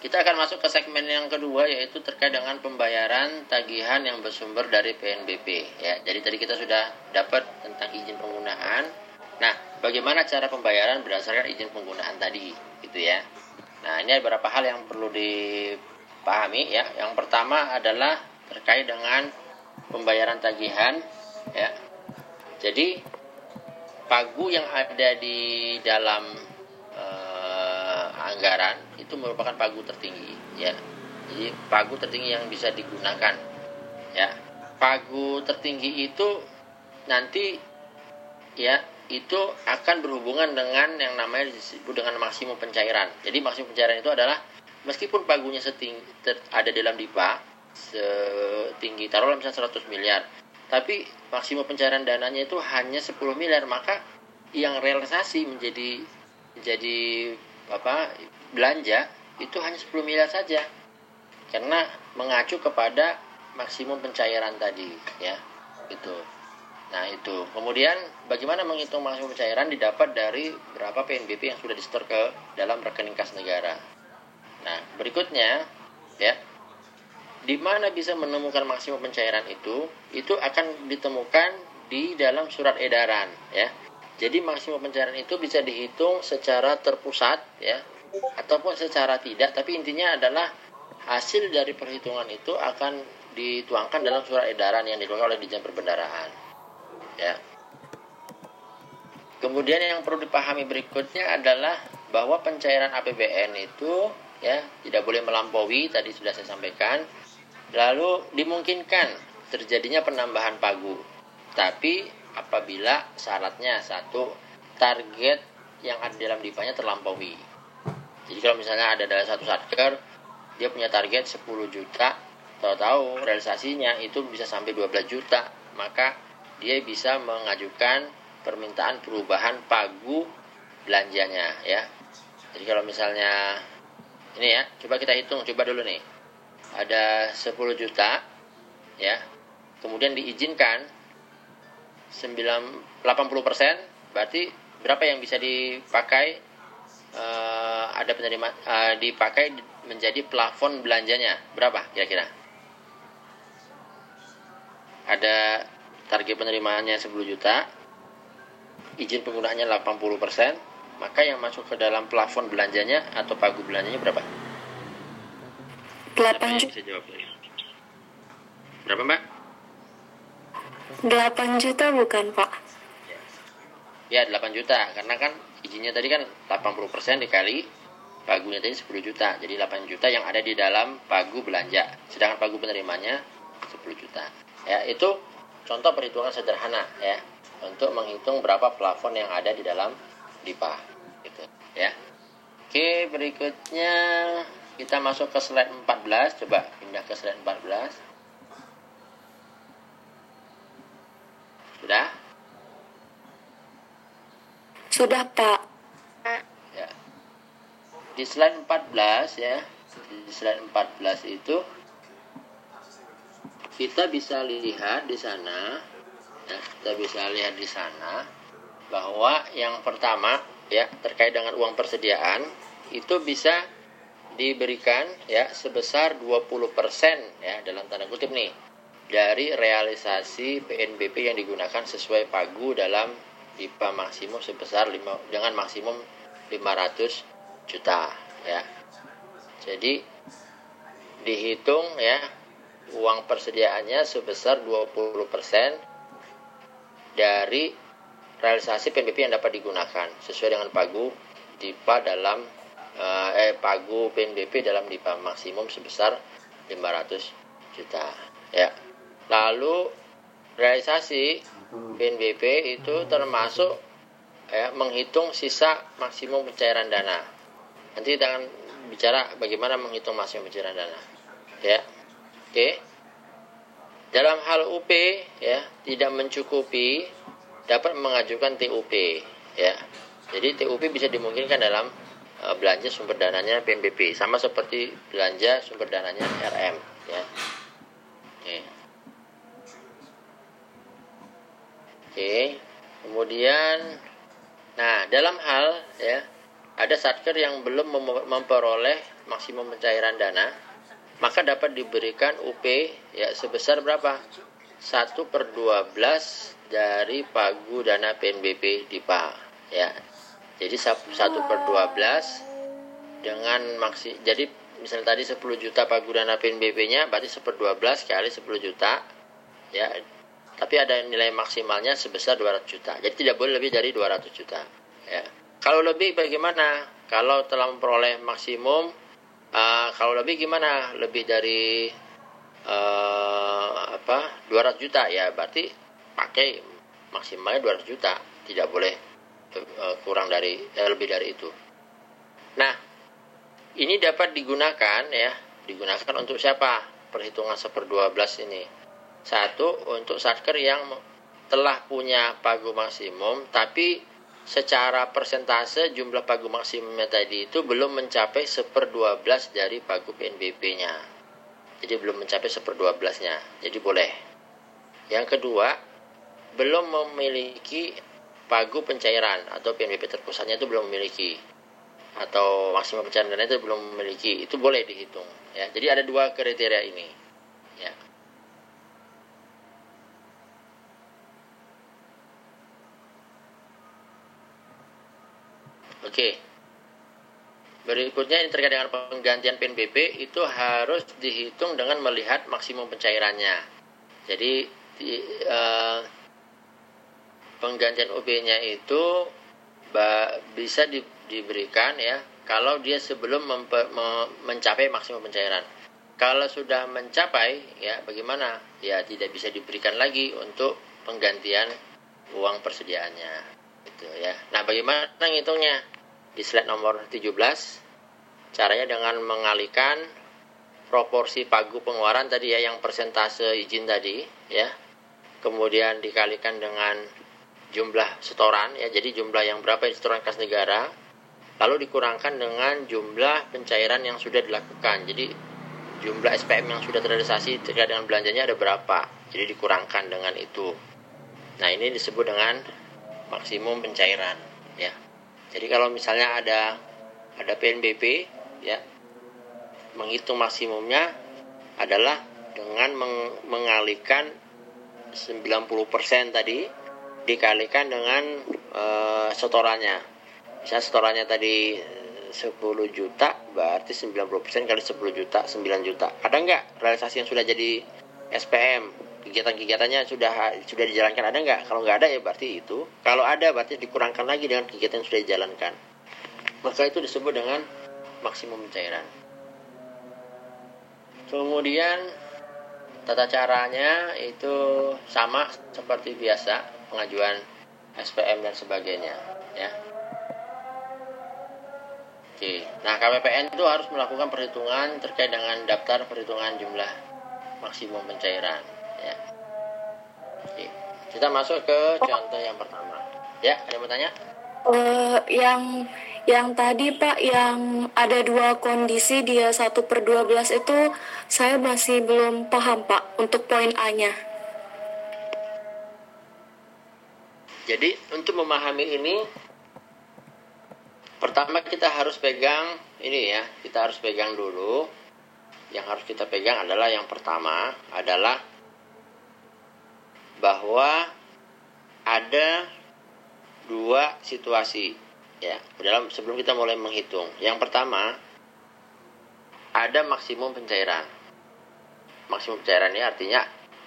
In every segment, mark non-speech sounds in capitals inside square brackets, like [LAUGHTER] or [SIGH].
kita akan masuk ke segmen yang kedua yaitu terkait dengan pembayaran tagihan yang bersumber dari PNBP ya. Jadi tadi kita sudah dapat tentang izin penggunaan. Nah, bagaimana cara pembayaran berdasarkan izin penggunaan tadi gitu ya. Nah, ini ada beberapa hal yang perlu dipahami ya. Yang pertama adalah terkait dengan pembayaran tagihan ya. Jadi pagu yang ada di dalam anggaran itu merupakan pagu tertinggi ya. Jadi pagu tertinggi yang bisa digunakan ya. Pagu tertinggi itu nanti ya itu akan berhubungan dengan yang namanya disebut dengan maksimum pencairan. Jadi maksimum pencairan itu adalah meskipun pagunya setinggi ter, ada dalam dipa setinggi taruhlah misalnya 100 miliar tapi maksimum pencairan dananya itu hanya 10 miliar maka yang realisasi menjadi menjadi apa belanja itu hanya 10 miliar saja. Karena mengacu kepada maksimum pencairan tadi ya. Itu nah itu. Kemudian bagaimana menghitung maksimum pencairan didapat dari berapa PNBP yang sudah disetor ke dalam rekening kas negara. Nah berikutnya ya. Di mana bisa menemukan maksimum pencairan itu itu akan ditemukan di dalam surat edaran ya jadi maksimum pencairan itu bisa dihitung secara terpusat ya ataupun secara tidak. Tapi intinya adalah hasil dari perhitungan itu akan dituangkan dalam surat edaran yang dikeluarkan oleh Dijen Perbendaraan ya. Kemudian yang perlu dipahami berikutnya adalah bahwa pencairan APBN itu ya tidak boleh melampaui tadi sudah saya sampaikan. Lalu dimungkinkan terjadinya penambahan pagu. Tapi apabila syaratnya satu target yang ada dalam dipanya terlampaui jadi kalau misalnya ada dalam satu satker, dia punya target 10 juta, tahu-tahu realisasinya itu bisa sampai 12 juta, maka dia bisa mengajukan permintaan perubahan pagu belanjanya ya. Jadi kalau misalnya ini ya, coba kita hitung, coba dulu nih. Ada 10 juta ya. Kemudian diizinkan 9 80% berarti berapa yang bisa dipakai uh, ada penerima uh, dipakai menjadi plafon belanjanya berapa kira-kira? Ada target penerimaannya 10 juta, izin penggunaannya 80%, maka yang masuk ke dalam plafon belanjanya atau pagu belanjanya berapa? 8 juta. Bisa jawab Berapa, Mbak? 8 juta bukan, Pak? Ya, 8 juta. Karena kan izinnya tadi kan 80% dikali pagunya tadi 10 juta. Jadi 8 juta yang ada di dalam pagu belanja. Sedangkan pagu penerimanya 10 juta. Ya itu contoh perhitungan sederhana ya. Untuk menghitung berapa plafon yang ada di dalam DIPA gitu ya. Oke berikutnya kita masuk ke slide 14 coba pindah ke slide 14 sudah sudah, Pak. Ya. Di slide 14 ya, di slide 14 itu kita bisa lihat di sana ya, kita bisa lihat di sana bahwa yang pertama ya terkait dengan uang persediaan itu bisa diberikan ya sebesar 20% ya dalam tanda kutip nih dari realisasi PNBP yang digunakan sesuai pagu dalam IPA maksimum sebesar 5 dengan maksimum 500 juta ya. Jadi dihitung ya uang persediaannya sebesar 20% dari realisasi PNBP yang dapat digunakan sesuai dengan pagu DIPA dalam eh, eh pagu PNBP dalam DIPA maksimum sebesar 500 juta ya. Lalu realisasi BNBP itu termasuk ya, menghitung sisa maksimum pencairan dana. Nanti kita akan bicara bagaimana menghitung maksimum pencairan dana. Ya. Oke. Dalam hal UP ya, tidak mencukupi dapat mengajukan TUP ya. Jadi TUP bisa dimungkinkan dalam uh, belanja sumber dananya PNBP sama seperti belanja sumber dananya RM ya. Oke. Oke. Kemudian nah, dalam hal ya ada satker yang belum memperoleh maksimum pencairan dana, maka dapat diberikan UP ya sebesar berapa? 1 per 12 dari pagu dana PNBP DIPA ya. Jadi 1 per 12 dengan maksi jadi misalnya tadi 10 juta pagu dana PNBP-nya berarti 1 per 12 kali 10 juta ya. Tapi ada nilai maksimalnya sebesar 200 juta. Jadi tidak boleh lebih dari 200 juta ya. Kalau lebih bagaimana? Kalau telah memperoleh maksimum uh, kalau lebih gimana? Lebih dari uh, apa 200 juta ya berarti pakai maksimalnya 200 juta tidak boleh uh, kurang dari lebih dari itu nah ini dapat digunakan ya digunakan untuk siapa perhitungan seper 12 ini satu untuk satker yang telah punya pagu maksimum tapi secara persentase jumlah pagu maksimumnya tadi itu belum mencapai seper 12 dari pagu PNBP nya jadi belum mencapai seper 12 nya jadi boleh. Yang kedua belum memiliki pagu pencairan atau PNBP terpusatnya itu belum memiliki. Atau maksimum pencairan itu belum memiliki. Itu boleh dihitung ya. Jadi ada dua kriteria ini ya oke Berikutnya ini terkait dengan penggantian PNBP itu harus dihitung dengan melihat maksimum pencairannya. Jadi di, uh, penggantian OB-nya itu bisa di, diberikan ya kalau dia sebelum mempe, me, mencapai maksimum pencairan. Kalau sudah mencapai ya bagaimana? Ya tidak bisa diberikan lagi untuk penggantian uang persediaannya. Gitu ya. Nah, bagaimana ngitungnya? Di slide nomor 17 caranya dengan mengalihkan proporsi pagu pengeluaran tadi ya yang persentase izin tadi ya. Kemudian dikalikan dengan jumlah setoran ya jadi jumlah yang berapa yang setoran kas negara. Lalu dikurangkan dengan jumlah pencairan yang sudah dilakukan. Jadi jumlah SPM yang sudah terrealisasi terkait dengan belanjanya ada berapa. Jadi dikurangkan dengan itu. Nah ini disebut dengan maksimum pencairan ya jadi kalau misalnya ada ada PNBP ya menghitung maksimumnya adalah dengan meng, mengalihkan 90% tadi dikalikan dengan e, setorannya. Misalnya setorannya tadi 10 juta berarti 90% kali 10 juta 9 juta. Ada nggak realisasi yang sudah jadi SPM kegiatan-kegiatannya sudah sudah dijalankan ada nggak? Kalau nggak ada ya berarti itu. Kalau ada berarti dikurangkan lagi dengan kegiatan yang sudah dijalankan. Maka itu disebut dengan maksimum pencairan. Kemudian tata caranya itu sama seperti biasa pengajuan SPM dan sebagainya ya. Oke, nah KPPN itu harus melakukan perhitungan terkait dengan daftar perhitungan jumlah maksimum pencairan ya. Oke. Kita masuk ke contoh yang pertama. Ya, ada yang mau tanya? Uh, yang yang tadi Pak yang ada dua kondisi dia satu per 12 itu saya masih belum paham Pak untuk poin A-nya. Jadi untuk memahami ini pertama kita harus pegang ini ya, kita harus pegang dulu. Yang harus kita pegang adalah yang pertama adalah bahwa ada dua situasi ya dalam sebelum kita mulai menghitung. Yang pertama ada maksimum pencairan. Maksimum pencairan ini artinya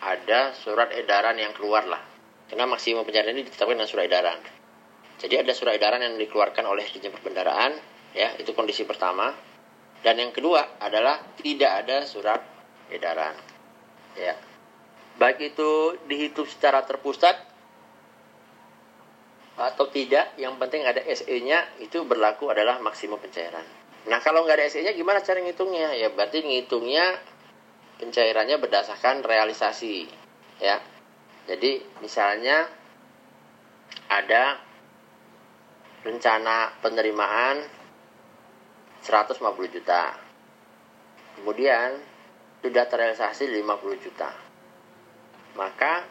ada surat edaran yang keluar lah. Karena maksimum pencairan ini ditetapkan dengan surat edaran. Jadi ada surat edaran yang dikeluarkan oleh Dijen Perbendaraan ya itu kondisi pertama. Dan yang kedua adalah tidak ada surat edaran ya baik itu dihitung secara terpusat atau tidak, yang penting ada SE-nya itu berlaku adalah maksimum pencairan. Nah kalau nggak ada SE-nya gimana cara ngitungnya? Ya berarti ngitungnya pencairannya berdasarkan realisasi, ya. Jadi misalnya ada rencana penerimaan 150 juta. Kemudian sudah terrealisasi 50 juta maka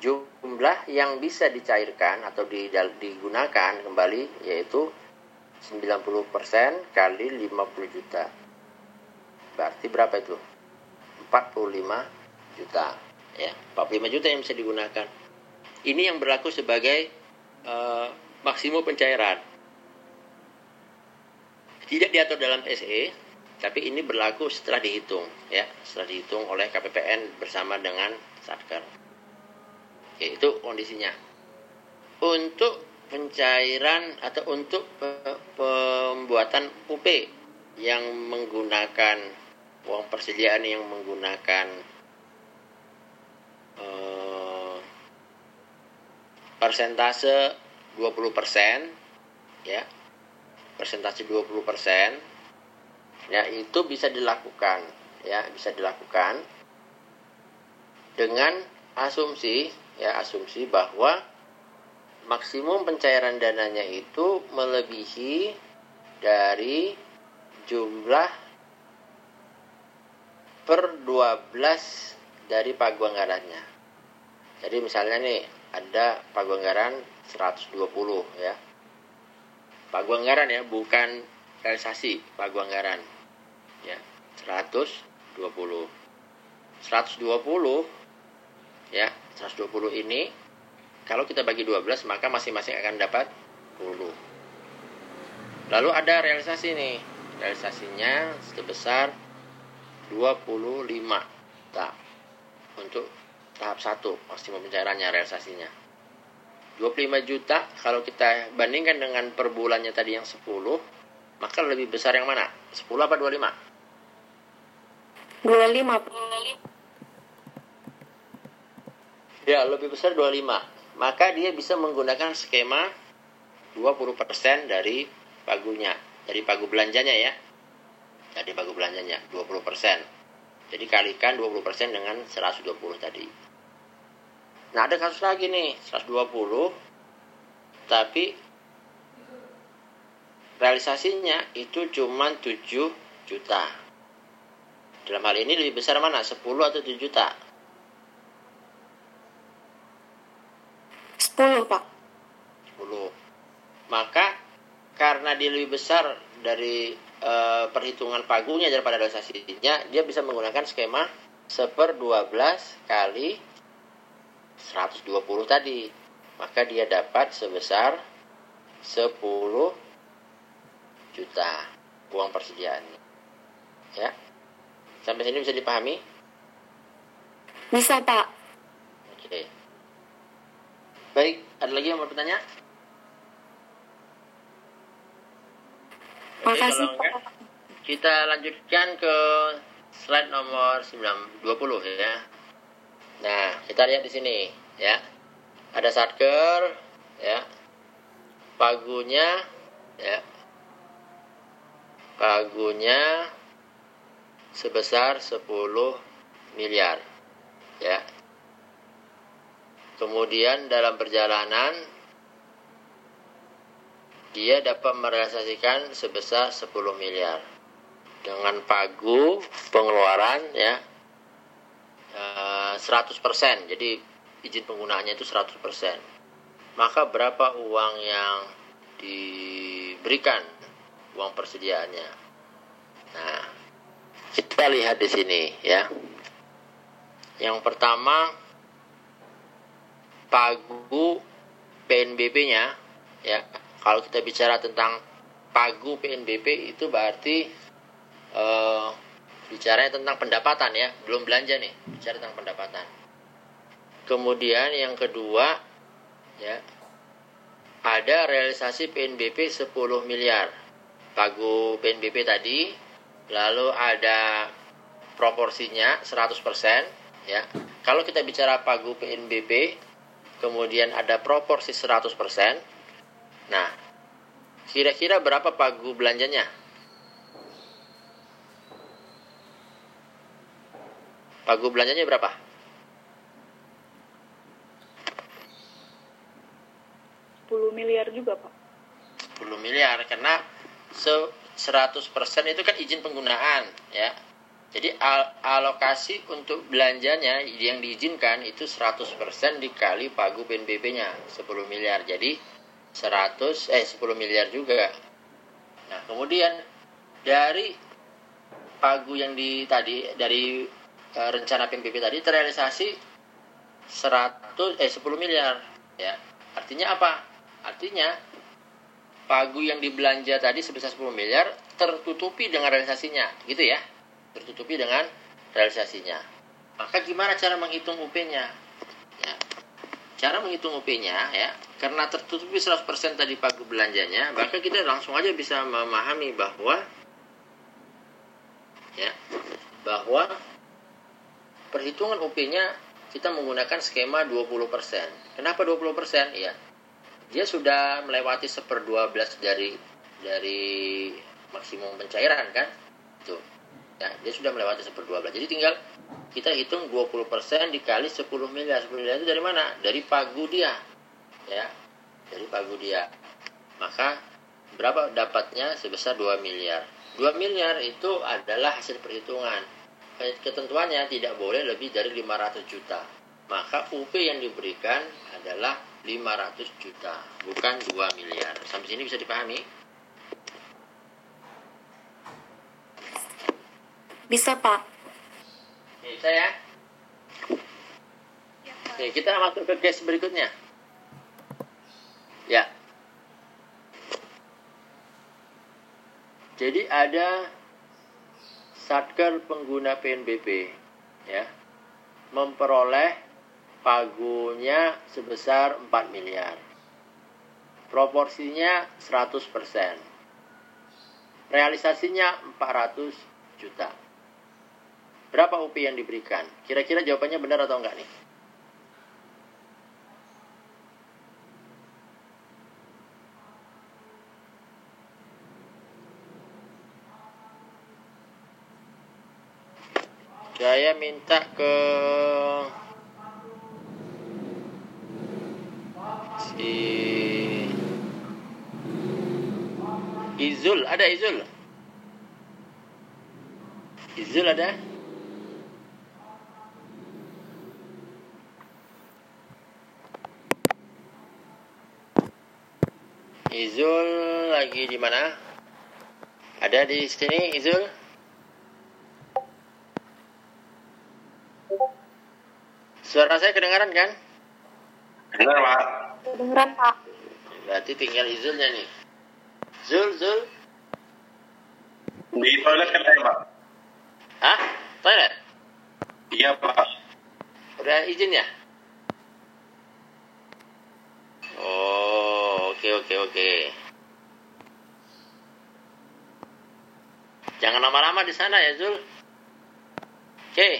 jumlah yang bisa dicairkan atau digunakan kembali yaitu 90% kali 50 juta. Berarti berapa itu? 45 juta. Ya, 45 juta yang bisa digunakan. Ini yang berlaku sebagai uh, maksimum pencairan. Tidak diatur dalam SE, tapi ini berlaku setelah dihitung, ya, setelah dihitung oleh KPPN bersama dengan Satker. Ya, itu kondisinya. Untuk pencairan atau untuk pembuatan UP yang menggunakan uang persediaan yang menggunakan uh, persentase 20% ya persentase 20% ya itu bisa dilakukan ya bisa dilakukan dengan asumsi ya asumsi bahwa maksimum pencairan dananya itu melebihi dari jumlah per 12 dari pagu anggarannya. Jadi misalnya nih ada pagu anggaran 120 ya. Pagu anggaran ya, bukan realisasi pagu anggaran. Ya, 120. 120 ya, 120 ini kalau kita bagi 12 maka masing-masing akan dapat 10. Lalu ada realisasi nih. Realisasinya sebesar 25 tak untuk tahap 1 maksimum pencairannya realisasinya. 25 juta kalau kita bandingkan dengan per bulannya tadi yang 10 maka lebih besar yang mana? 10 apa 25? 25 Ya, lebih besar 25 maka dia bisa menggunakan skema 20% dari pagunya, dari pagu belanjanya ya. Dari pagu belanjanya 20%. Jadi kalikan 20% dengan 120 tadi. Nah, ada kasus lagi nih, 120 tapi realisasinya itu cuma 7 juta. Dalam hal ini lebih besar mana? 10 atau 7 juta? 10 Pak. 10 maka karena dia lebih besar dari e, perhitungan pagunya daripada realisasinya dia bisa menggunakan skema seper 12 kali 120 tadi. Maka dia dapat sebesar 10 juta uang persediaannya. Ya sampai sini bisa dipahami bisa pak oke okay. Baik, ada lagi yang mau bertanya? Makasih. kita lanjutkan ke slide nomor 920 ya. Nah, kita lihat di sini ya. Ada satker ya. Pagunya ya. Pagunya sebesar 10 miliar ya. Kemudian dalam perjalanan dia dapat merealisasikan sebesar 10 miliar. Dengan pagu pengeluaran ya 100% eh, jadi izin penggunaannya itu 100% maka berapa uang yang diberikan uang persediaannya? Nah kita lihat di sini ya. Yang pertama pagu PNBP-nya ya. Kalau kita bicara tentang pagu PNBP itu berarti uh, bicaranya tentang pendapatan ya. Belum belanja nih bicara tentang pendapatan. Kemudian yang kedua ya ada realisasi PNBP 10 miliar. Pagu PNBP tadi lalu ada proporsinya 100% ya kalau kita bicara pagu PNBP kemudian ada proporsi 100%. Nah, kira-kira berapa pagu belanjanya? Pagu belanjanya berapa? miliar juga, Pak. 10 miliar karena 100% itu kan izin penggunaan, ya. Jadi al alokasi untuk belanjanya yang diizinkan itu 100% dikali pagu PNBP-nya 10 miliar. Jadi 100 eh 10 miliar juga. Nah, kemudian dari pagu yang di tadi dari e, rencana PNBP tadi terrealisasi 100 eh 10 miliar ya. Artinya apa? Artinya pagu yang dibelanja tadi sebesar 10 miliar tertutupi dengan realisasinya, gitu ya. Tertutupi dengan realisasinya. Maka gimana cara menghitung UP-nya? Ya. Cara menghitung UP-nya ya, karena tertutupi 100% tadi pagu belanjanya, maka kita langsung aja bisa memahami bahwa ya, bahwa perhitungan UP-nya kita menggunakan skema 20%. Kenapa 20%? Ya. Dia sudah melewati seper 12 dari dari maksimum pencairan kan? Tuh. Ya, dia sudah melewati seper 12. Jadi tinggal kita hitung 20% dikali 10 miliar. 10 miliar itu dari mana? Dari pagu dia. Ya. Dari pagu dia. Maka berapa dapatnya sebesar 2 miliar. 2 miliar itu adalah hasil perhitungan. Ketentuannya tidak boleh lebih dari 500 juta. Maka UP yang diberikan adalah 500 juta, bukan 2 miliar. Sampai sini bisa dipahami? Bisa, Pak. Bisa ya? Oke, kita masuk ke case berikutnya. Ya. Jadi ada satker pengguna PNBP ya memperoleh pagunya sebesar 4 miliar. Proporsinya 100%. Realisasinya 400 juta. Berapa UP yang diberikan? Kira-kira jawabannya benar atau enggak nih? Saya minta ke si Izul, ada Izul? Izul ada? Izul lagi di mana? Ada di sini Izul? Suara saya kedengaran kan? Dengar, Pak. Kedengeran, Pak. Berarti tinggal Izulnya nih. Zul, Zul. Di toilet kan Pak? Hah? Toilet? Iya, Pak. Udah izin ya? Oh, oke oke oke. Jangan lama-lama di sana ya, Zul. Oke.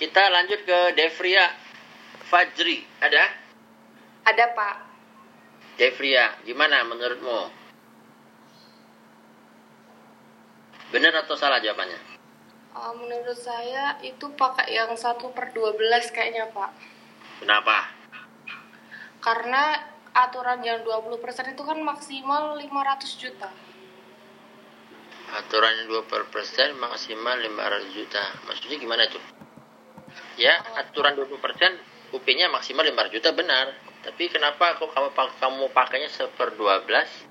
Kita lanjut ke Devria Fajri. Ada? Ada, Pak. Devria, gimana menurutmu? Benar atau salah jawabannya? Uh, menurut saya itu pakai yang 1 per 12 kayaknya Pak. Kenapa? Karena aturan yang 20% itu kan maksimal 500 juta. Aturan 2 per persen maksimal 500 juta. Maksudnya gimana tuh? Ya, aturan 20 persen UP-nya maksimal 500 juta benar. Tapi kenapa kok kamu kamu pakainya seper 12?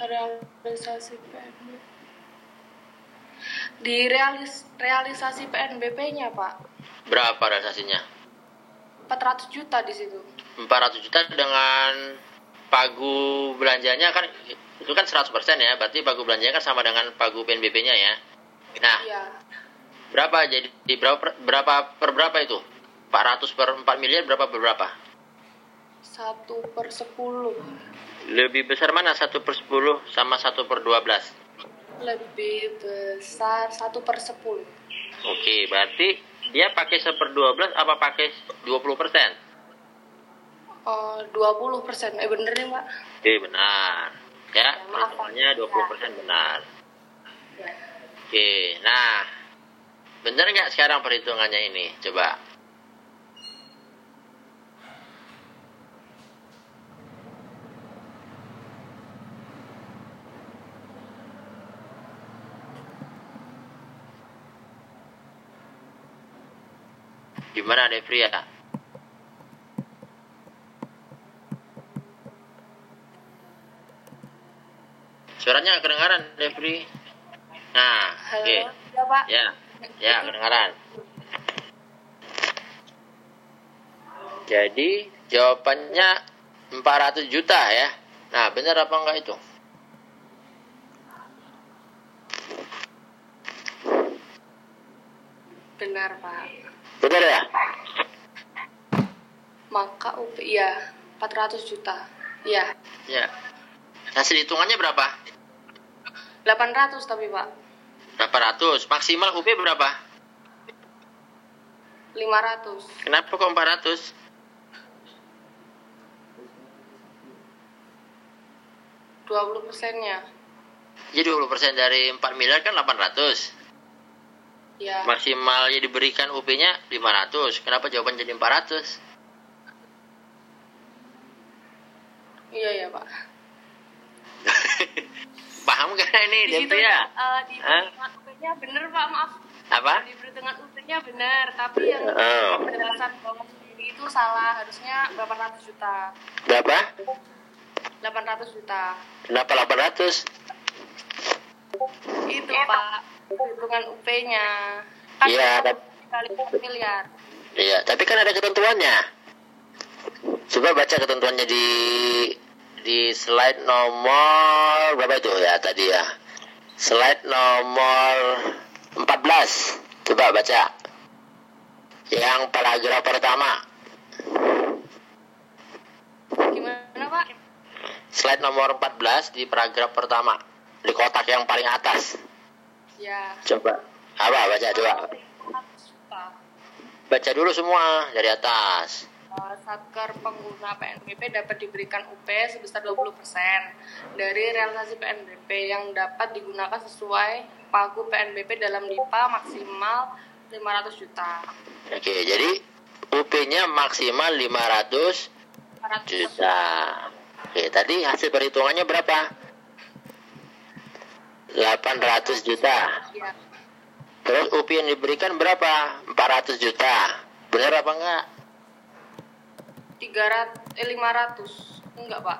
Realisasi PNBP. Di realis, realisasi PNBP-nya Pak. Berapa realisasinya? 400 juta di situ. 400 juta dengan pagu belanjanya kan itu kan 100% ya. Berarti pagu belanjanya kan sama dengan pagu PNBP-nya ya. Nah, Iya. berapa jadi di berapa per, berapa per berapa itu? 400 per 4 miliar berapa berapa? 1 per 10. Lebih besar mana 1 per 10 sama 1 per 12? Lebih besar 1 per 10. Oke, berarti dia pakai 1 per 12 apa pakai 20 persen? Oh, 20 persen. Eh bener nih Pak. Oke, benar. Ya, maaf, Pak. perhitungannya 20 persen benar. Oke, nah. Benar nggak sekarang perhitungannya ini? Coba. Gimana Devria? Suaranya nggak kedengaran, Devri. Nah, oke. ya Pak. Ya, ya kedengaran. Jadi jawabannya 400 juta ya. Nah, benar apa enggak itu? Benar Pak. Benar ya? Maka UP iya 400 juta. Iya. Ya. Hasil hitungannya berapa? 800 tapi Pak. 800. Maksimal UP berapa? 500. Kenapa kok 400? Dua puluh persennya. Jadi 20% dari 4 miliar kan 800. Ya. Maksimal yang diberikan UP-nya 500. Kenapa jawaban jadi 400? Iya ya Pak. [LAUGHS] Paham gak ini Di situ ya? eh, di UP-nya benar Pak, maaf. Apa? Di perhitungan UP-nya benar, tapi yang Oh. penjelasan bawah sendiri itu salah. Harusnya 800 juta. Berapa? 800 juta. Kenapa 800? Itu Pak, perhitungan UP-nya. Kan Iya, kali 4 miliar. Iya, tapi kan ada ketentuannya. Coba baca ketentuannya di di slide nomor berapa itu ya tadi ya? Slide nomor 14. Coba baca. Yang paragraf pertama. Gimana Pak? Slide nomor 14 di paragraf pertama. Di kotak yang paling atas. Ya. Coba. Apa baca coba. 400 juta. Baca dulu semua dari atas. Uh, Satker pengguna PNBP dapat diberikan UP sebesar 20% dari realisasi PNBP yang dapat digunakan sesuai pagu PNBP dalam DIPA maksimal 500 juta. Oke, jadi UP-nya maksimal 500 400 juta. Oke, tadi hasil perhitungannya berapa? 800 juta. Ya, Terus UP yang diberikan berapa? 400 juta. Benar apa enggak? 300 eh 500. Enggak, Pak.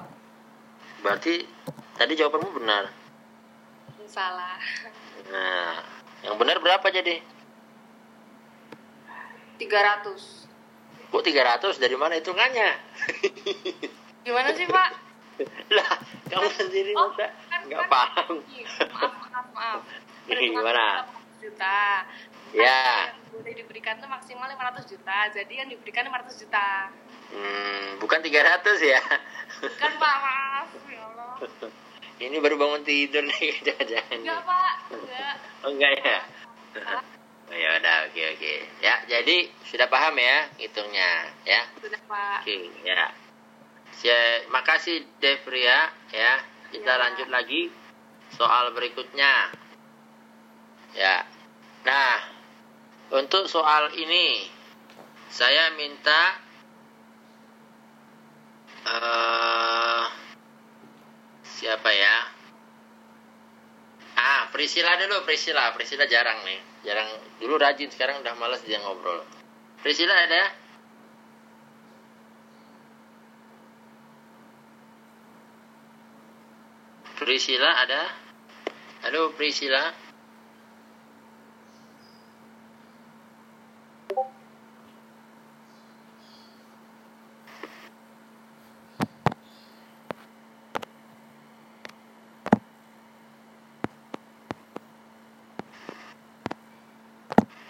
Berarti tadi jawabanmu benar. Salah. Nah, yang benar berapa jadi? 300. Kok 300 dari mana hitungannya? Gimana sih, Pak? Lah, kamu sendiri Oh, masa kan nggak kan- paham. Maaf, maaf, maaf. [LAUGHS] Ini gimana? 400 juta. Ya. Yang boleh diberikan tuh maksimal 500 juta. Jadi yang diberikan 500 juta. Hmm, bukan 300 ya. Kan Pak, maaf. Ya Allah. [LAUGHS] Ini baru bangun tidur nih [LAUGHS] jangan-jangan. Enggak, Pak. Enggak. Oh enggak ya? Oh, ya udah, oke oke. Ya, jadi sudah paham ya hitungnya, ya. Sudah, Pak. Oke, ya. Ya, makasih Devria, ya. Kita Ya. lanjut lagi soal berikutnya. Ya. Nah, untuk soal ini saya minta eh siapa ya? Ah, Priscila dulu, Priscila. Priscila jarang nih. Jarang dulu rajin, sekarang udah males dia ngobrol. Priscila ada? Priscila ada? Halo Priscila.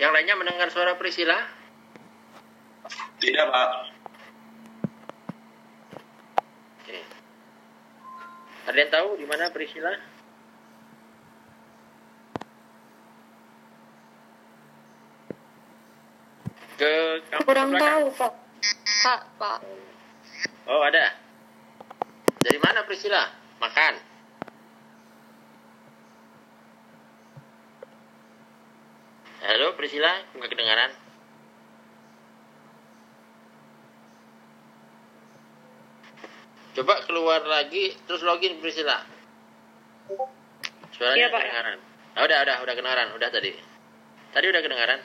Yang lainnya mendengar suara Priscila? Tidak, Pak. Oke. Ada yang tahu di mana Priscila? Ke kampus Kurang belakang? tahu, Pak. Pak, Pak. Oh ada. Dari mana Priscila? Makan. Halo Priscila, nggak kedengaran? Coba keluar lagi, terus login Priscila. Suaranya Iya, Pak. kedengaran. Ah, udah, udah, udah kedengaran, udah tadi. Tadi udah kedengaran.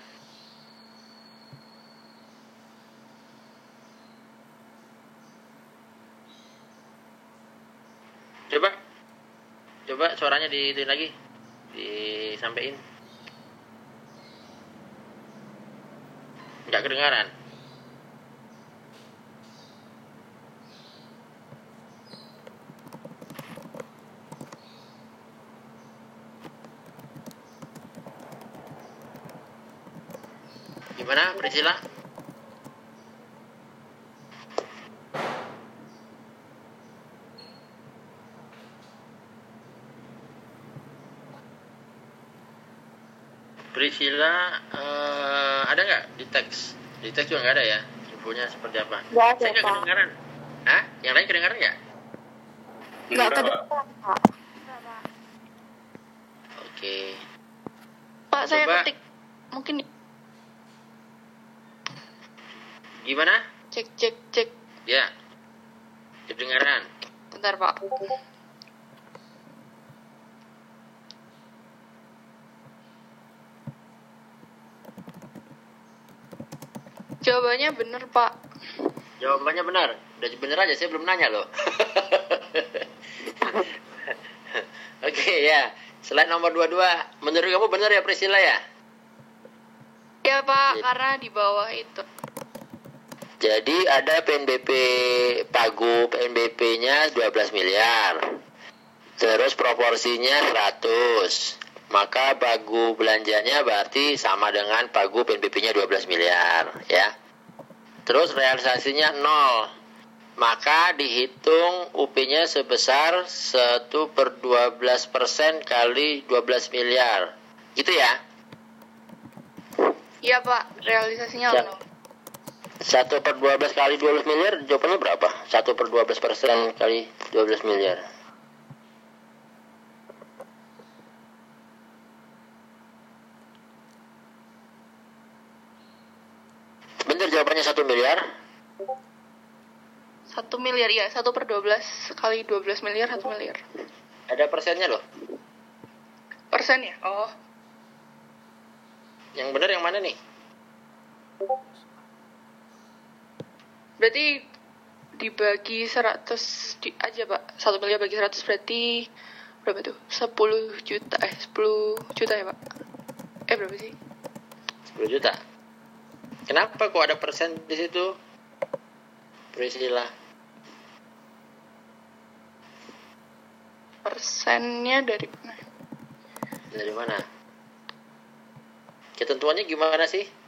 Coba, coba suaranya di, di lagi disampaikan nggak kedengaran gimana Priscilla Priscilla eh, ada nggak di teks? Di teks juga nggak ada ya infonya seperti apa? Nggak ada, Saya nggak Pak. kedengaran. Hah? Yang lain kedengaran nggak? Nggak Pak. kedengeran, Pak. Oke. Pak, saya Coba. ketik. Mungkin Gimana? cek cek cek. Ya. Kedengaran. Bentar, Pak. Jawabannya bener, Pak. Jawabannya benar. Udah bener aja, saya belum nanya loh. [LAUGHS] Oke ya. Selain nomor 22, menurut kamu benar ya Priscilla ya? Ya, Pak, Iya. karena di bawah itu. Jadi ada PNBP Pagu PNBP-nya 12 miliar. Terus proporsinya 100. Maka Pagu belanjanya berarti sama dengan Pagu PNBP-nya 12 miliar, ya. Terus realisasinya 0. Maka dihitung UP-nya sebesar 1 per 12 persen kali 12 miliar. Gitu ya? Iya, Pak. Realisasinya Ya. nol. 1 per 12 kali 12 miliar jawabannya berapa? 1 per 12 persen kali 12 miliar. Bener jawabannya 1 miliar? Satu miliar, ya. Satu per 12 kali 12 miliar, satu miliar. Ada persennya loh. Persen ya? Oh. Yang bener yang mana nih? Berarti dibagi 100 di, aja, Pak. Satu miliar bagi 100 berarti berapa tuh? 10 juta. Eh, 10 juta ya, Pak? Eh, berapa sih? 10 juta. Kenapa kok ada persen di situ? Priscilla. Persennya dari mana? Dari mana? Ketentuannya gimana sih?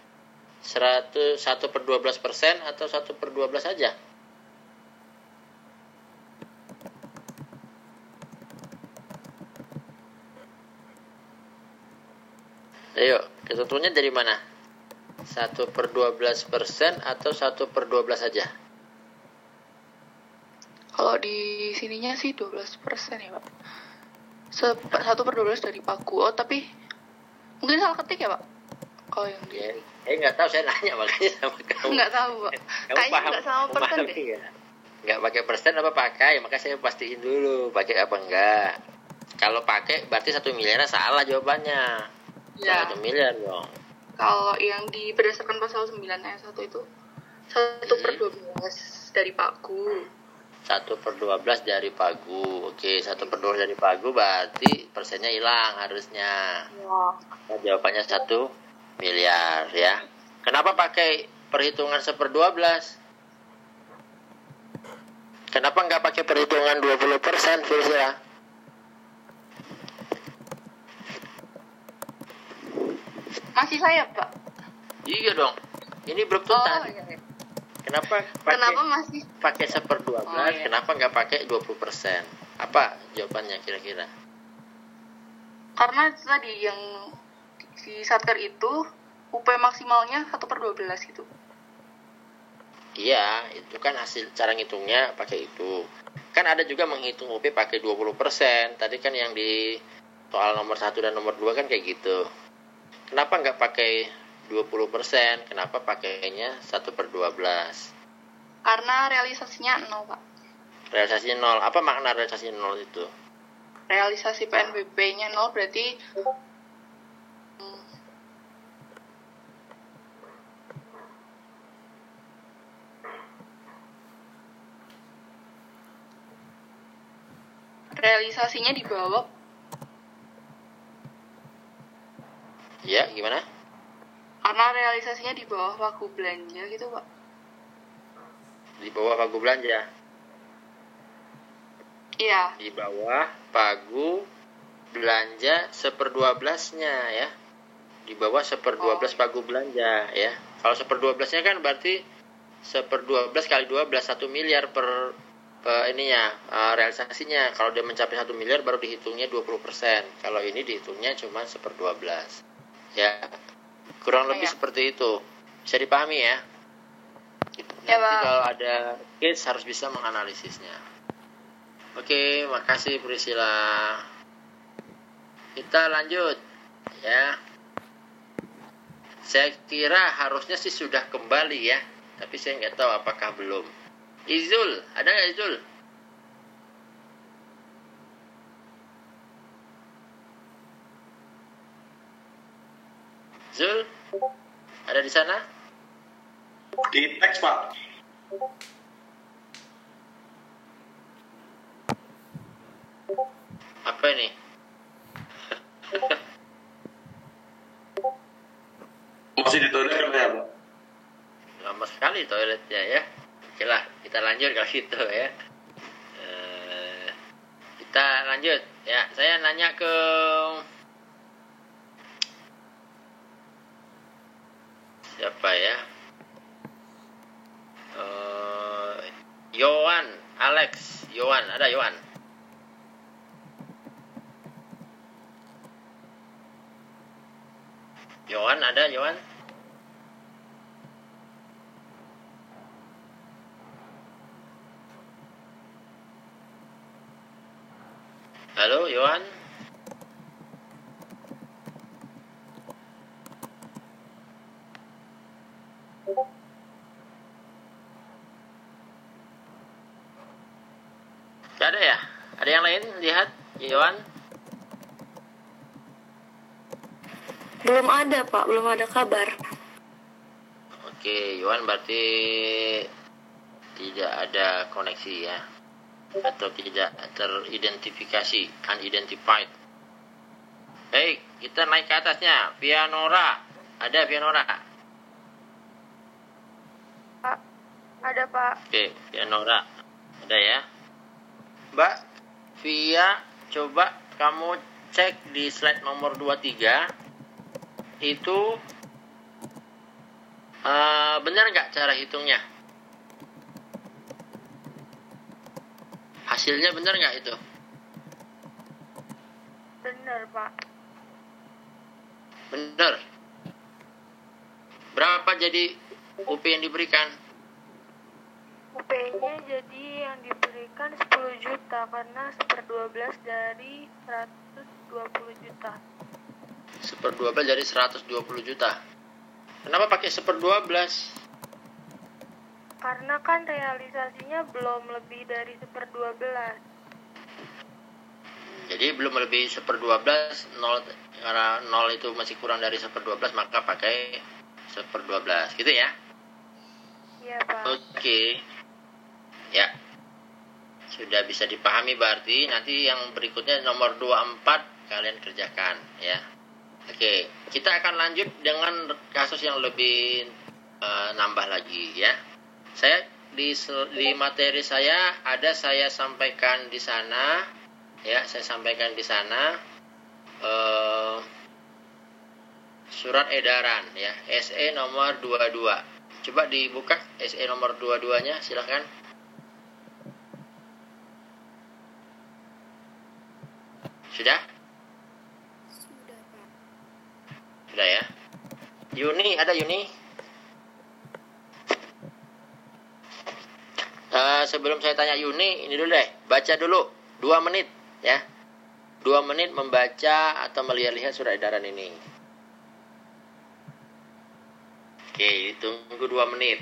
100, 1 per 12 persen atau 1 per 12 aja? Ayo, ketentuannya dari mana? 1 per 12 persen atau 1 per 12 aja? Kalau di sininya sih 12 persen ya, Pak. Se- Satu per 12 dari paku. Oh, tapi mungkin salah ketik ya, Pak? Kalau yang di... Ya, eh nggak tahu saya nanya makanya sama kamu. Nggak tahu, Pak. Kamu Kayaknya paham, nggak sama persen deh. nggak? Nggak pakai persen apa pakai? Maka saya pastiin dulu pakai apa enggak. Kalau pakai berarti satu miliar salah jawabannya. Ya. Satu miliar dong. Kalau yang di berdasarkan pasal 9 ayat 1 itu satu per 12 dari paku. Satu per dua belas dari pagu. Oke, satu per dua dari pagu berarti persennya hilang harusnya. Wah. Nah, jawabannya satu miliar ya. Kenapa pakai perhitungan seper dua belas? Kenapa nggak pakai perhitungan 20 persen, Firsa? Masih saya, Pak. Iya dong. Ini belum Oh, iya, iya. Kenapa pakai Kenapa masih pakai seper 12? Oh, iya. Kenapa nggak pakai 20 persen? Apa jawabannya kira-kira? karena tadi yang si satker itu UP maksimalnya 1 per 12 gitu. Iya, itu kan hasil cara ngitungnya pakai itu. Kan ada juga menghitung UP pakai 20%. Tadi kan yang di soal nomor 1 dan nomor 2 kan kayak gitu. Kenapa nggak pakai 20%? Kenapa pakainya 1 per 12? Karena realisasinya 0, Pak. Realisasi 0. Apa makna realisasi 0 itu? Realisasi PNBP-nya 0 berarti realisasinya di bawah. Ya gimana? Karena realisasinya di bawah pagu belanja gitu pak. Di bawah pagu belanja? Iya. Di bawah pagu belanja seperdua belasnya ya. Di bawah seperdua oh. belas pagu belanja ya. Kalau seperdua belasnya kan berarti seperdua belas kali dua belas satu miliar per per ininya eh, realisasinya. Kalau dia mencapai satu miliar baru dihitungnya 20%. Kalau ini dihitungnya cuma seperdua belas. Ya, kurang lebih Iya. seperti itu. Bisa dipahami ya? Nanti Ya, kalau ada case harus bisa menganalisisnya. Oke, makasih Priscilla. Kita lanjut ya. Saya kira harusnya sih sudah kembali ya, tapi saya nggak tahu apakah belum. Izul, ada nggak Izul? Zul, ada di sana? Di teks, Pak. Apa ini? Masih di toilet ya, Pak? lama sekali toiletnya ya oke lah kita lanjut kalau gitu ya. Eh, kita lanjut. Ya saya nanya ke siapa ya? Eh, Yohan Alex. Yohan ada Yohan? Yohan ada Yohan Halo, Yohan. Gak ada ya? Ada yang lain lihat, Yohan? Belum ada, Pak. Belum ada kabar. Oke, Yohan berarti tidak ada koneksi ya atau tidak teridentifikasi unidentified baik kita naik ke atasnya. Pianora. Ada Pianora? Pak, ada Pak. oke Pianora. Ada ya? Mbak Via coba kamu cek di slide nomor 23 itu eh, benar nggak cara hitungnya hasilnya benar nggak itu Bener Pak. Bener. Berapa jadi UP yang diberikan? UP-nya jadi yang diberikan 10 juta karena seper 12 dari 120 juta. Seper 12 dari 120 juta. Kenapa pakai seper 12? Karena kan realisasinya belum lebih dari seper 12. Jadi belum lebih seper 12, 0, karena 0 itu masih kurang dari seper 12, maka pakai seper 12. Gitu ya? Iya Pak. Oke. Ya. Sudah bisa dipahami berarti nanti yang berikutnya nomor 24 kalian kerjakan ya. Oke, kita akan lanjut dengan kasus yang lebih eh, nambah lagi ya. Saya di di materi saya ada saya sampaikan di sana ya, saya sampaikan di sana eh, surat edaran ya, SE nomor 22. Coba dibuka SE nomor 22-nya, silahkan. Sudah? Sudah, Pak. Sudah ya. Yuni, ada Yuni? Eh, sebelum saya tanya Yuni, ini dulu deh. Baca dulu. Dua menit, ya. Dua menit membaca atau melihat-lihat surat edaran ini. Oke, tunggu dua menit.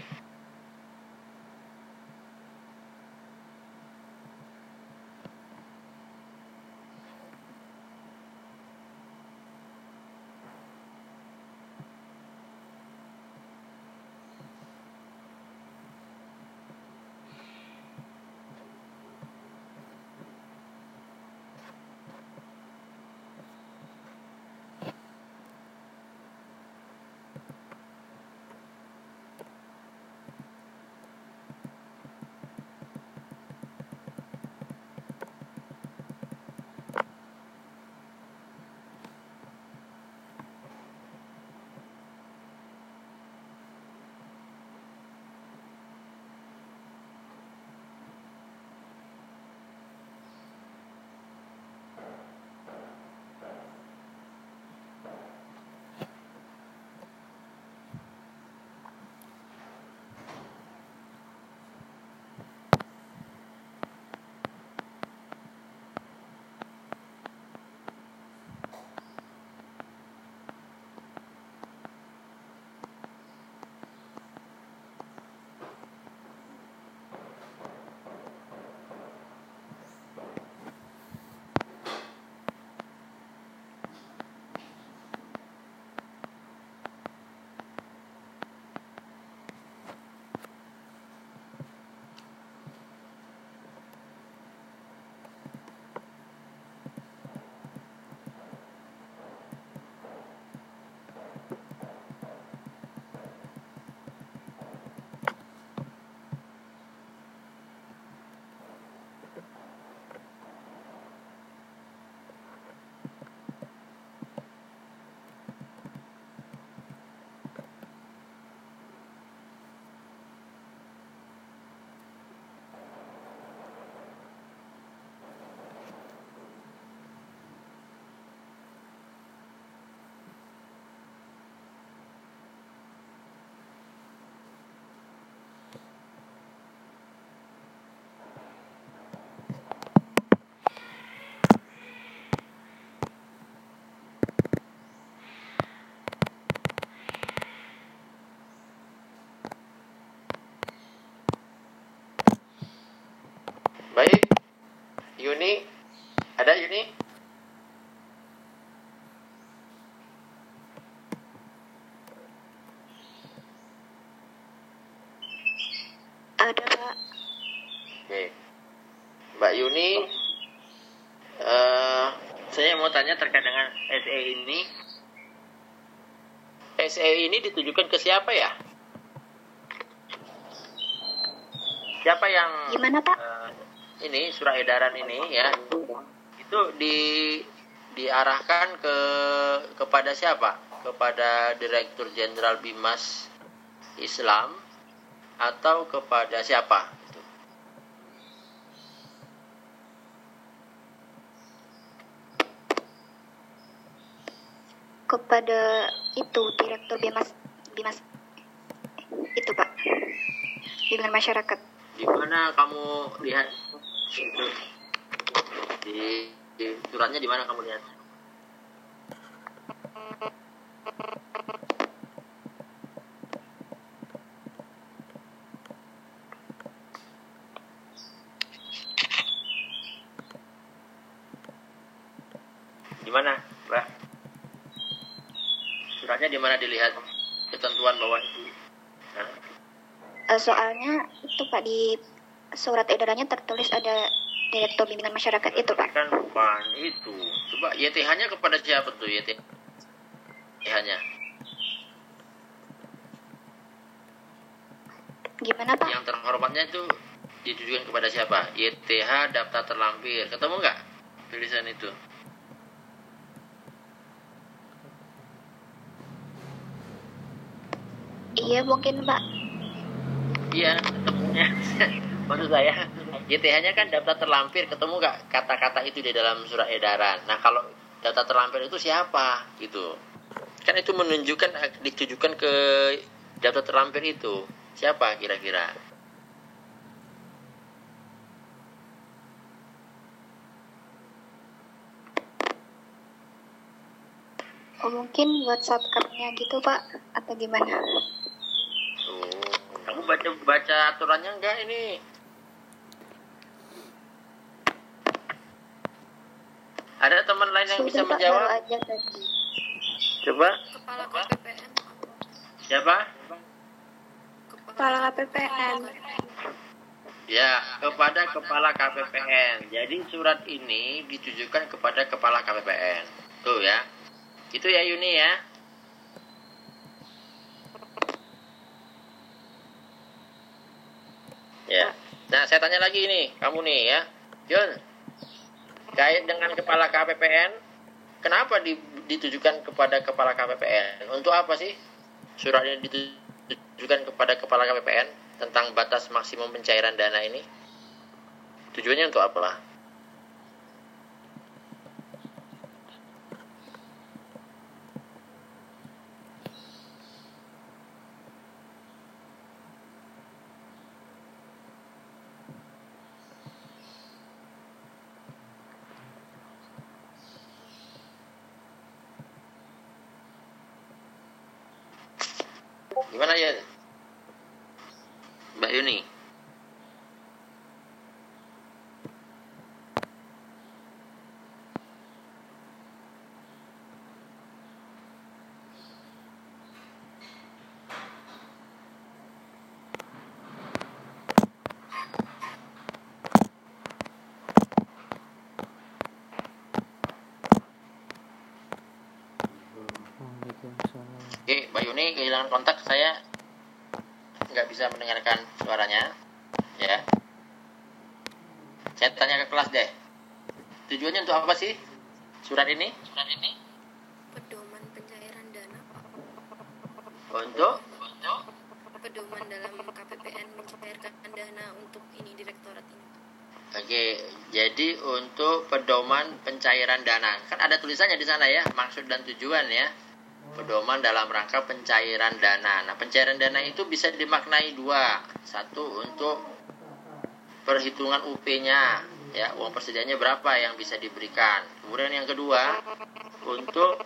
Yuni? Ada Yuni? Ada Pak. Oke. Mbak Yuni, eh saya mau tanya terkait dengan SE ini. SE ini ditujukan ke siapa ya? Siapa yang Gimana Pak? Ini surat edaran ini ya? Itu di diarahkan ke kepada siapa? Kepada Direktur Jenderal Bimas Islam atau kepada siapa? Gitu. Kepada itu Direktur Bimas Bimas itu Pak. Bimbingan masyarakat. Di mana kamu lihat itu? Di, suratnya di mana kamu lihat? Di mana, Mbak? Suratnya di mana dilihat ketentuan bahwa itu? Eh, soalnya itu Pak di surat edarannya tertulis ada Direktur Bimbingan Masyarakat itu Pak. kan bukan itu. Coba YTH-nya kepada siapa tuh YTH-nya. Gimana Pak? yang terhormatnya itu ditujukan kepada siapa? YTH daftar terlampir. Ketemu nggak tulisan itu? Iya mungkin Pak. iya ketemunya [LAUGHS] maksud saya YTH-nya kan daftar terlampir ketemu nggak kata-kata itu di dalam surat edaran? Nah kalau daftar terlampir itu siapa? Gitu. Kan itu menunjukkan ditujukan ke daftar terlampir itu. Siapa kira-kira? Oh mungkin buat subcardnya gitu Pak atau gimana? Tuh, kamu baca baca aturannya enggak ini? Ada teman lain yang bisa Sudah, menjawab? baru aja tadi. Coba, Kepala KPPN. siapa? Kepala KPPN. Ya, kepada kepala KPPN. Jadi surat ini ditujukan kepada kepala KPPN. Tuh ya. Itu ya Yuni ya. Ya. Nah, saya tanya lagi nih, kamu nih ya. Jun, kait dengan kepala KPPN, kenapa di- ditujukan kepada kepala KPPN? Untuk apa sih surat ini ditujukan kepada kepala KPPN tentang batas maksimum pencairan dana ini? Tujuannya untuk apa lah? Gimana ya? Mbak Yuni? Yuni kehilangan kontak saya nggak bisa mendengarkan suaranya. Ya. Saya tanya ke kelas deh. Tujuannya untuk apa sih surat ini? Surat ini Pedoman pencairan dana untuk untuk Pedoman dalam KPPN mencairkan dana untuk ini direktorat ini. Oke, jadi untuk pedoman pencairan dana kan ada tulisannya di sana ya, maksud dan tujuan ya. Pedoman dalam rangka pencairan dana. Nah, pencairan dana itu bisa dimaknai dua. Satu untuk perhitungan UP-nya, ya, uang persediaannya berapa yang bisa diberikan. Kemudian yang kedua, untuk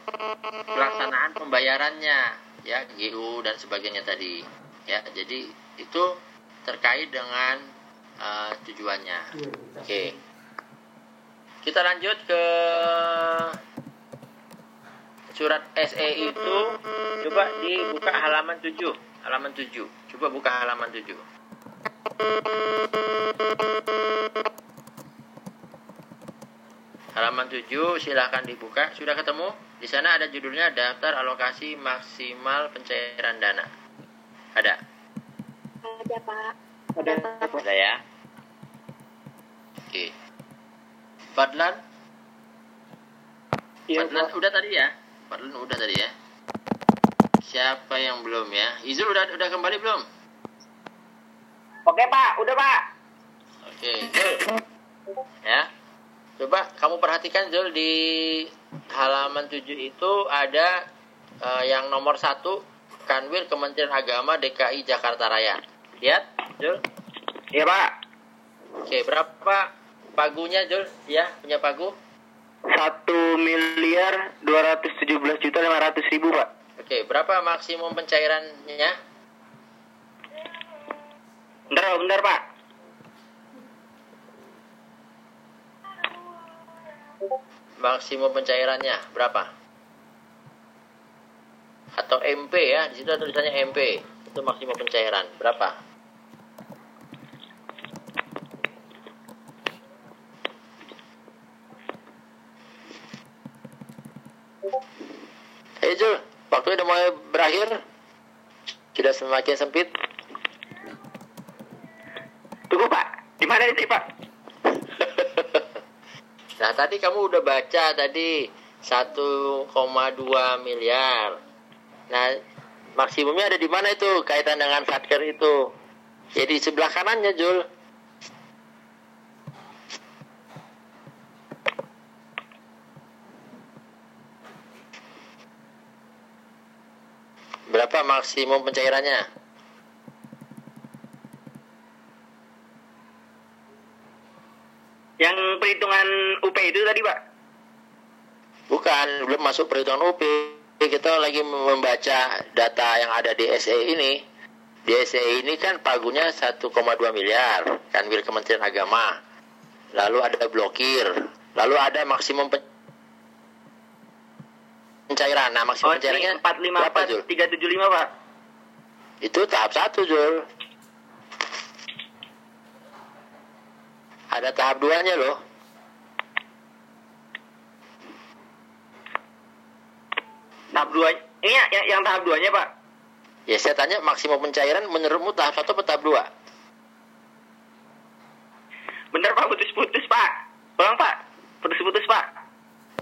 pelaksanaan pembayarannya, ya, GU dan sebagainya tadi. Ya, jadi itu terkait dengan uh, tujuannya. Oke. kita lanjut ke surat SE itu coba dibuka halaman 7 halaman 7 coba buka halaman 7 halaman 7 silahkan dibuka. Sudah ketemu? Di sana ada judulnya daftar alokasi maksimal pencairan dana. Ada? Ada Pak. Ada. Ada ya? Oke. Fadlan? Iya, Fadlan Pak. udah tadi ya Fadlan udah tadi ya siapa yang belum ya Izul udah udah kembali belum Oke Pak, udah Pak. Oke, Zul. Ya. Coba kamu perhatikan Zul di halaman 7 itu ada eh, yang nomor satu Kanwil Kementerian Agama DKI Jakarta Raya. Lihat, Zul. Iya Pak. Oke, berapa pagunya Zul? Ya, punya pagu. Satu miliar dua ratus tujuh belas juta lima ratus ribu Pak. Oke, berapa maksimum pencairannya? Bentar, bentar Pak. Maksimum pencairannya berapa? Atau MP ya, di situ ada tulisannya MP. Itu maksimum pencairan. Berapa? Hei Jul, waktunya udah mulai berakhir. Sudah semakin sempit. Tunggu Pak. Di mana ini Pak? [LAUGHS] Nah tadi kamu udah baca tadi 1,2 miliar. Nah maksimumnya ada di mana itu kaitan dengan satker itu? Jadi sebelah kanannya Jul. Berapa maksimum pencairannya? Yang perhitungan UP itu tadi Pak. Bukan, belum masuk perhitungan UP. Kita lagi membaca data yang ada di SE ini. Di SE ini kan pagunya 1,2 miliar, kan milik Kementerian Agama. Lalu ada blokir, lalu ada maksimum pen- pencairan. Nah, Oh, maksimum ini pencairannya empat lima berapa, empat Jul? tiga tujuh lima Pak. Itu tahap satu, Jul. Ada tahap duanya loh. Tahap dua. Ini ya, yang, yang tahap duanya Pak. Ya, saya tanya maksimum pencairan menurutmu tahap satu atau tahap dua? Bentar Pak, putus-putus Pak. Ulang Pak. Putus-putus Pak.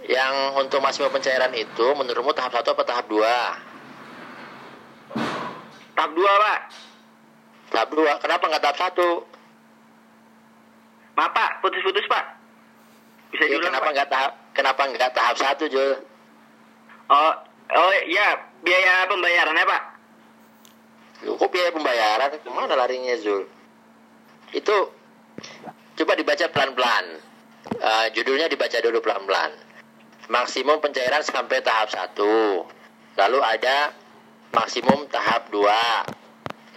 Yang untuk maksimum pencairan itu menurutmu tahap satu atau tahap dua? Tahap dua Pak. Tahap dua. Kenapa nggak tahap satu? Maaf Pak, putus-putus Pak. Bisa Ya, diulang kenapa nggak tahap kenapa nggak tahap satu Jul? Oh, oh iya, biaya pembayarannya Pak. Loh, Kok biaya pembayaran ke mana larinya Zul? Itu coba dibaca pelan-pelan. Eh, judulnya dibaca dulu pelan-pelan. Maksimum pencairan sampai tahap satu. Lalu ada maksimum tahap dua.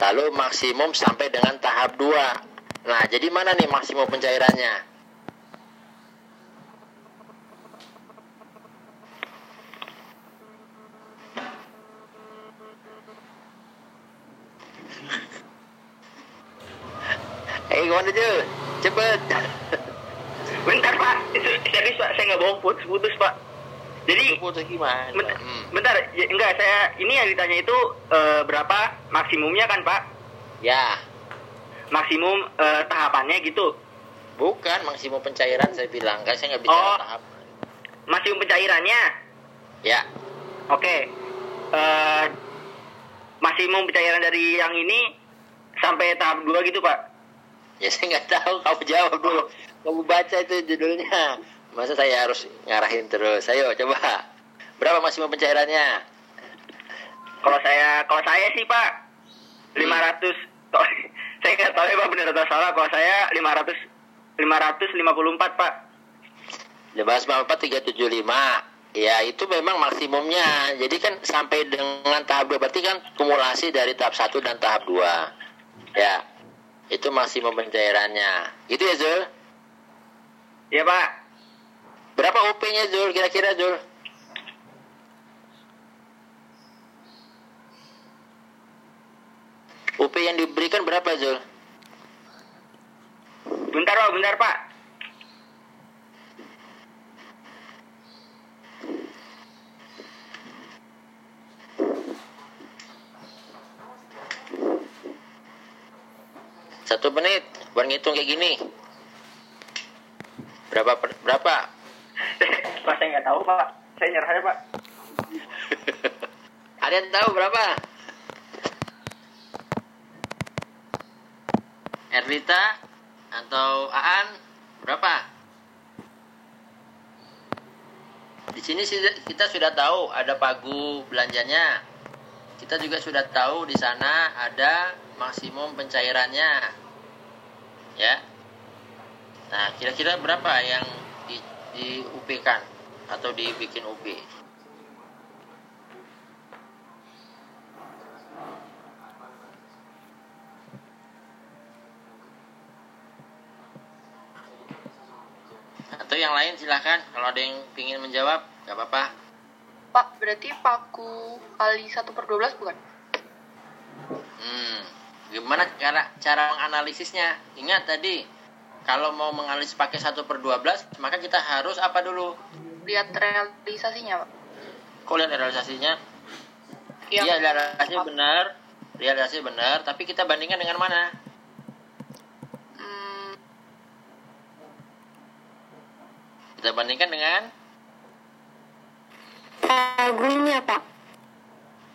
Lalu maksimum sampai dengan tahap dua. Nah, jadi mana nih maksimum pencairannya? Eh, gimana Jul? Cepet. [LAUGHS] Bentar Pak, itu serius Pak, saya nggak bohong putus-putus Pak. Jadi, Putus gimana? bentar, Hmm. bentar ya, enggak saya ini yang ditanya itu eh, berapa maksimumnya kan Pak? Ya, Maksimum eh, tahapannya gitu. bukan maksimum pencairan saya bilang. Kan saya nggak bicara Oh. tahap. Maksimum pencairannya. Ya, Oke. Eh maksimum pencairan dari yang ini sampai tahap 2 gitu Pak. ya saya nggak tahu. Kamu jawab dulu. Kamu baca itu judulnya. Masa saya harus ngarahin terus? Ayo coba. Berapa maksimum pencairannya? Kalau saya kalau saya sih Pak 500 Kok- [LAUGHS] saya nggak tahu ya Pak benar atau salah. Kalau saya 500 554 Pak. 375. Ya itu memang maksimumnya. Jadi kan sampai dengan tahap 2 berarti kan kumulasi dari tahap 1 dan tahap 2. Ya. Itu maksimum pencairannya. Gitu ya Zul? Ya Pak. Berapa UP-nya Zul kira-kira Zul? UP yang diberikan berapa Zul? Bentar pak, bentar pak. Satu menit buat ngitung kayak gini. Berapa per- berapa? [LAUGHS] pak saya nggak tahu pak. Saya nyerah aja pak. [LAUGHS] Ada yang tahu berapa? Erlita atau Aan berapa? Di sini kita sudah tahu ada pagu belanjanya. Kita juga sudah tahu di sana ada maksimum pencairannya. Ya. Nah, kira-kira berapa yang di, di UP-kan atau dibikin UP? Atau yang lain silahkan kalau ada yang ingin menjawab nggak apa-apa. Pak, berarti paku kali 1 per 12 bukan? Hmm, gimana cara cara menganalisisnya? Ingat tadi kalau mau menganalisis pakai 1 per 12 maka kita harus apa dulu? Lihat realisasinya, Pak. Kok lihat realisasinya? Iya. Iya, realisasinya benar. Realisasinya benar, tapi kita bandingkan dengan mana? Hmm, Kita bandingkan dengan Pagunya, Pak.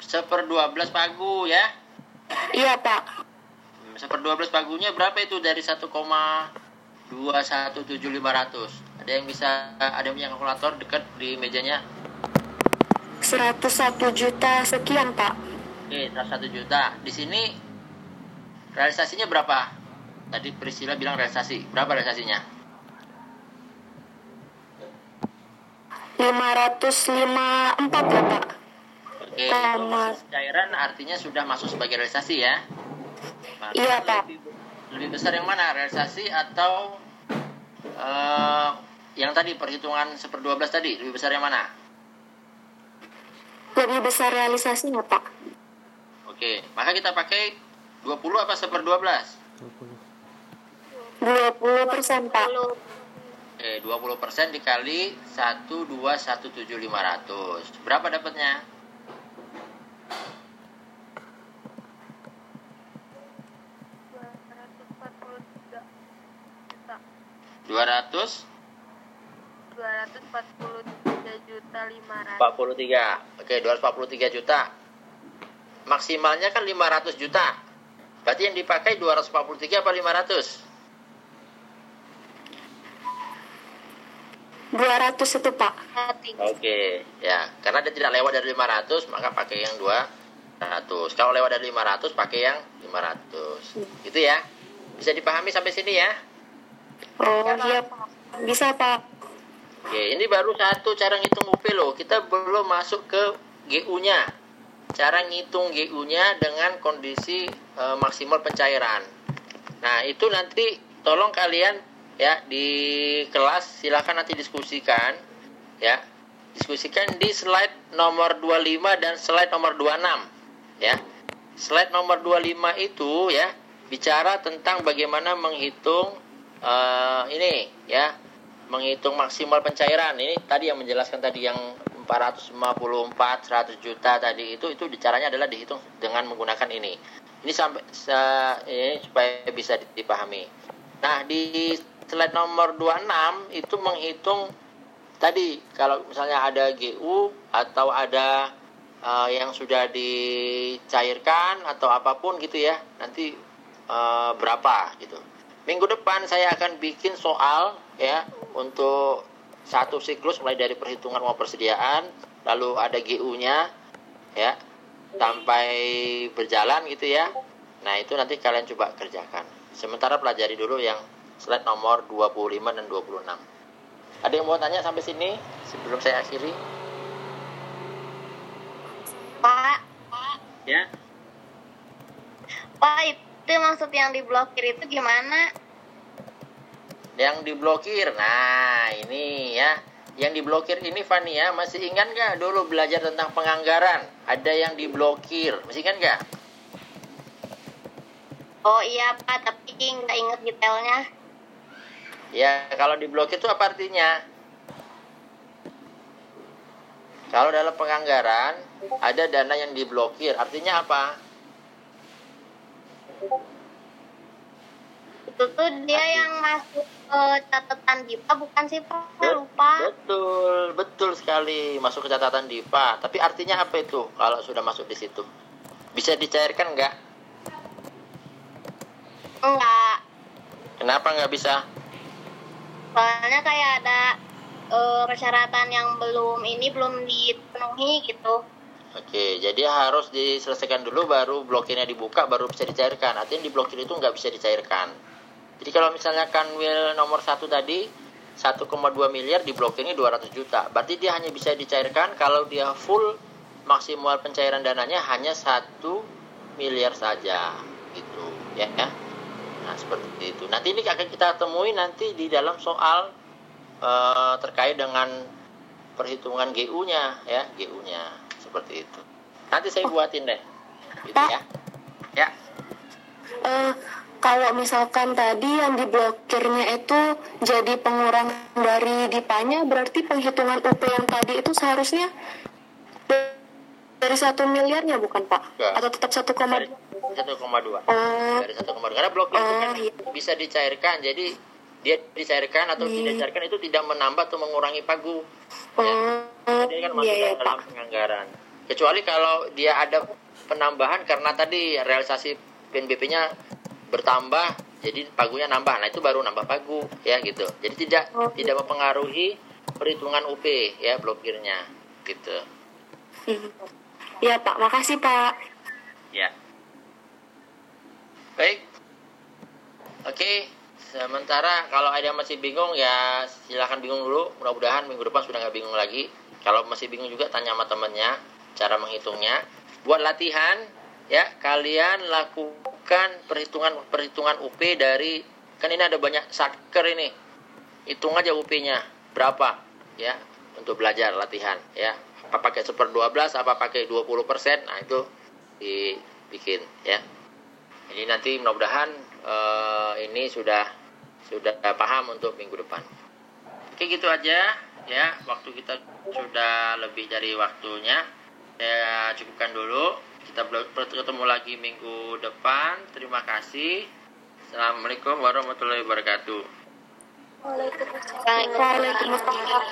1 per 12 pagu ya. Iya, Pak. Hmm, 1 per 12 pagunya berapa itu dari 1,217.500? Ada yang bisa ada yang punya kalkulator dekat di mejanya? 101 juta sekian, Pak. Oke, 101 juta. Di sini realisasinya berapa? Tadi Priscilla bilang realisasi. Berapa realisasinya? 554 ya, Pak. Oke, cairan artinya sudah masuk sebagai realisasi ya. Maka Iya, Pak. Lebih, lebih besar yang mana? Realisasi atau eh, yang tadi perhitungan 1 per 12 tadi? Lebih besar yang mana? Lebih besar realisasinya, Pak. Oke, maka kita pakai 20 apa 1 per 12? 20 persen, Pak. Oke, 20% dikali 1217500. Berapa dapatnya? Dua ratus 243 juta 500 empat puluh tiga. Oke, 243 juta. Maksimalnya kan 500 juta. Berarti yang dipakai 243 apa 500? 200 itu, Pak. Oke, ya. Karena dia tidak lewat dari 500, maka pakai yang 200. Kalau lewat dari 500, pakai yang 500. Gitu ya. Bisa dipahami sampai sini ya? Oh, iya, Pak. Bisa, Pak. Oke, ini baru satu cara ngitung UP loh. Kita belum masuk ke GU-nya. Cara ngitung GU-nya dengan kondisi e, maksimal pencairan. Nah, itu nanti tolong kalian ya di kelas silakan nanti diskusikan ya. Diskusikan di slide nomor 25 dan slide nomor 26 ya. Slide nomor 25 itu ya bicara tentang bagaimana menghitung eh, ini ya. Menghitung maksimal pencairan. Ini tadi yang menjelaskan tadi yang 454 100 juta tadi itu itu caranya adalah dihitung dengan menggunakan ini. Ini sampai sa- ini supaya bisa dipahami. Nah di slide nomor 26 itu menghitung tadi kalau misalnya ada GU atau ada eh, yang sudah dicairkan atau apa pun gitu ya nanti eh, berapa gitu minggu depan saya akan bikin soal ya untuk satu siklus mulai dari perhitungan mau persediaan lalu ada GU-nya ya sampai berjalan gitu ya. Nah itu nanti kalian coba kerjakan. Sementara pelajari dulu yang slide nomor 25 dan 26 ada yang mau tanya sampai sini sebelum saya akhiri? Pak, ya. Pak itu maksud yang diblokir itu gimana? yang diblokir nah ini ya yang diblokir ini Fania masih ingat nggak dulu belajar tentang penganggaran? Ada yang diblokir, masih ingat nggak? Oh iya Pak, tapi nggak inget detailnya. Ya, kalau diblokir itu apa artinya? Kalau dalam penganggaran ada dana yang diblokir, artinya apa? Itu tuh dia yang masuk ke catatan DIPA bukan sih Pak? Lupa. Betul, betul sekali masuk ke catatan DIPA. Tapi artinya apa itu kalau sudah masuk di situ? Bisa dicairkan nggak? Enggak. Kenapa nggak bisa? Soalnya kayak ada eh, persyaratan yang belum ini belum dipenuhi gitu. Oke, jadi harus diselesaikan dulu baru blokirnya dibuka baru bisa dicairkan. Artinya di blokir itu nggak bisa dicairkan. Jadi kalau misalnya kanwil nomor satu tadi 1,2 miliar diblokirnya 200 juta. Berarti dia hanya bisa dicairkan kalau dia full maksimal pencairan dananya hanya satu miliar saja gitu ya. Nah, seperti itu. Nanti ini akan kita temui nanti di dalam soal eh, terkait dengan perhitungan GU-nya ya, GU-nya seperti itu. Nanti saya buatin deh. Gitu Pak. ya. Ya. Eh, kalau misalkan tadi yang diblokirnya itu jadi pengurang dari dipanya, berarti penghitungan UP yang tadi itu seharusnya dari satu miliarnya bukan Pak? Enggak. Atau tetap 1,2? Dari 1,2. Oh, Dari 1,2. Karena blok itu kan Oh, iya. bisa dicairkan. Jadi dia dicairkan atau Hmm. tidak dicairkan itu tidak menambah atau mengurangi pagu. Ya. oh, Jadi kan masuk iya ya dalam Pak. penganggaran. Kecuali kalau dia ada penambahan karena tadi realisasi PNBP-nya bertambah, jadi pagunya nambah. Nah, itu baru nambah pagu ya gitu. Jadi tidak Oh. tidak mempengaruhi perhitungan UP ya blokirnya gitu. Hmm. Ya Pak, makasih Pak. Ya. Baik. Oke, sementara kalau ada yang masih bingung ya silahkan bingung dulu. Mudah-mudahan minggu depan sudah nggak bingung lagi. Kalau masih bingung juga tanya sama temennya cara menghitungnya. Buat latihan ya kalian lakukan perhitungan perhitungan UP dari kan ini ada banyak satker ini. Hitung aja UP-nya berapa ya untuk belajar latihan ya. Apa pakai seper 12 apa pakai 20 persen nah itu dibikin ya. Jadi nanti mudah-mudahan eh, ini sudah sudah paham untuk minggu depan. Oke gitu aja ya. Waktu kita sudah lebih dari waktunya. Saya cukupkan dulu. Kita bertemu lagi minggu depan. Terima kasih. Assalamualaikum warahmatullahi wabarakatuh. Waalaikumsalam.